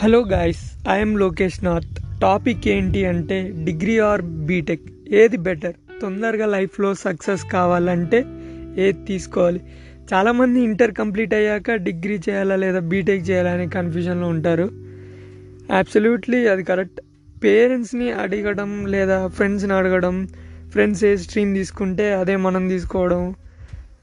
Hello guys I'm Lokesh Nath topic ఏంటి అంటే degree or BTech. ఏది బెటర్ తొందరగా లైఫ్లో సక్సెస్ కావాలంటే ఏది తీసుకోవాలి? చాలామంది ఇంటర్ కంప్లీట్ అయ్యాక డిగ్రీ చేయాలా లేదా బీటెక్ చేయాలా అనే కన్ఫ్యూజన్లో ఉంటారు. అబ్సల్యూట్లీ అది కరెక్ట్ పేరెంట్స్ని అడగడం లేదా ఫ్రెండ్స్ని అడగడం ఫ్రెండ్స్ ఏ స్ట్రీమ్ తీసుకుంటే అదే మనం తీసుకోవడం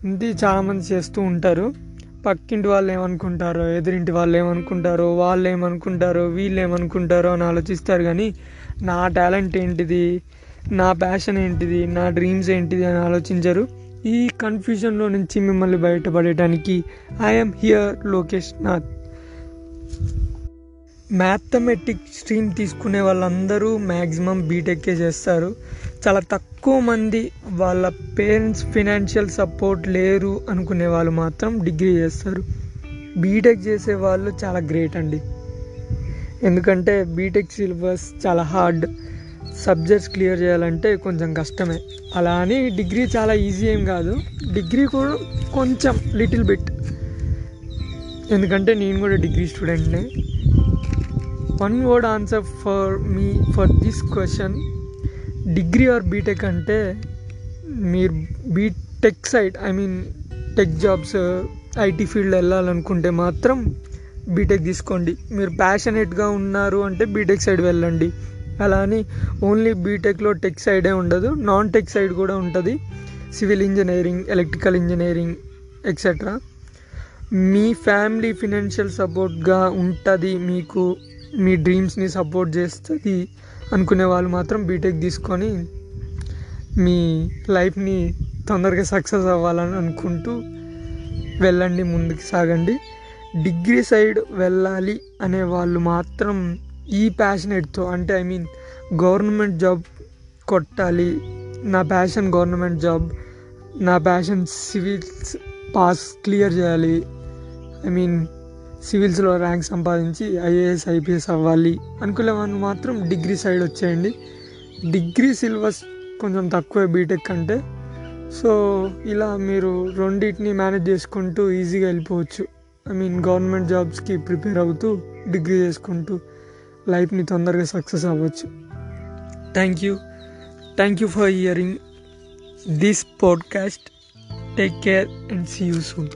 ఇది చాలామంది చేస్తూ ఉంటారు. పక్కింటి వాళ్ళు ఏమనుకుంటారో ఎదురింటి వాళ్ళు ఏమనుకుంటారో వాళ్ళు ఏమనుకుంటారో వీళ్ళు ఏమనుకుంటారో అని ఆలోచిస్తారు కానీ నా టాలెంట్ ఏంటిది? నా ప్యాషన్ ఏంటిది? నా డ్రీమ్స్ ఏంటిది అని ఆలోచించరు. ఈ కన్ఫ్యూజన్లో నుంచి మిమ్మల్ని బయటపడేయడానికి I'm here Lokesh Nath. Mathematic stream తీసుకునే వాళ్ళందరూ మ్యాక్సిమం బీటెక్కే చేస్తారు. చాలా తక్కువ మంది వాళ్ళ పేరెంట్స్ ఫినాన్షియల్ సపోర్ట్ లేరు అనుకునే వాళ్ళు మాత్రం డిగ్రీ చేస్తారు. బీటెక్ చేసే వాళ్ళు చాలా గ్రేట్ అండి. ఎందుకంటే బీటెక్ సిలబస్ చాలా హార్డ్. సబ్జెక్ట్స్ క్లియర్ చేయాలంటే కొంచెం కష్టమే. అలా అని డిగ్రీ చాలా ఈజీ ఏం కాదు. డిగ్రీ కూడా కొంచెం లిటిల్ బిట్. ఎందుకంటే నేను కూడా degree స్టూడెంట్నే. One word answer for me for this question degree or BTech అంటే మీరు BTech side I mean tech jobs IT field వెళ్ళాలనుకుంటే మాత్రం బీటెక్ తీసుకోండి. మీరు ప్యాషనేట్గా ఉన్నారు అంటే బీటెక్ సైడ్ వెళ్ళండి. అలా అని ఓన్లీ బీటెక్లో టెక్ సైడే ఉండదు నాన్ టెక్ సైడ్ కూడా ఉంటుంది. Civil engineering electrical engineering etcetera మీ ఫ్యామిలీ ఫినాన్షియల్ సపోర్ట్గా ఉంటుంది మీకు మీ డ్రీమ్స్ని సపోర్ట్ చేస్తుంది. అనుకునే వాళ్ళు మాత్రం బీటెక్ తీసుకొని మీ లైఫ్ని తొందరగా సక్సెస్ అవ్వాలని అనుకుంటూ వెళ్ళండి ముందుకు సాగండి. డిగ్రీ సైడ్ వెళ్ళాలి అనే వాళ్ళు మాత్రం ఈ ప్యాషనేట్తో అంటే ఐ మీన్ గవర్నమెంట్ జాబ్ కొట్టాలి నా ప్యాషన్ గవర్నమెంట్ జాబ్ నా ప్యాషన్ సివిల్స్ పాస్ క్లియర్ చేయాలి. ఐ మీన్ సివిల్స్లో ర్యాంక్ సంపాదించి ఐఏఎస్ ఐపీఎస్ అవ్వాలి. అనుకునే వాళ్ళు మాత్రం డిగ్రీ సైడ్ వచ్చేయండి. డిగ్రీ సిలబస్ కొంచెం తక్కువే బీటెక్ అంటే. సో ఇలా మీరు రెండింటిని మేనేజ్ చేసుకుంటూ ఈజీగా వెళ్ళిపోవచ్చు. ఐ మీన్ గవర్నమెంట్ జాబ్స్కి ప్రిపేర్ అవుతూ డిగ్రీ చేసుకుంటూ లైఫ్ని తొందరగా సక్సెస్ అవ్వచ్చు. Thank you. Thank you for hearing this podcast. Take care and see you soon.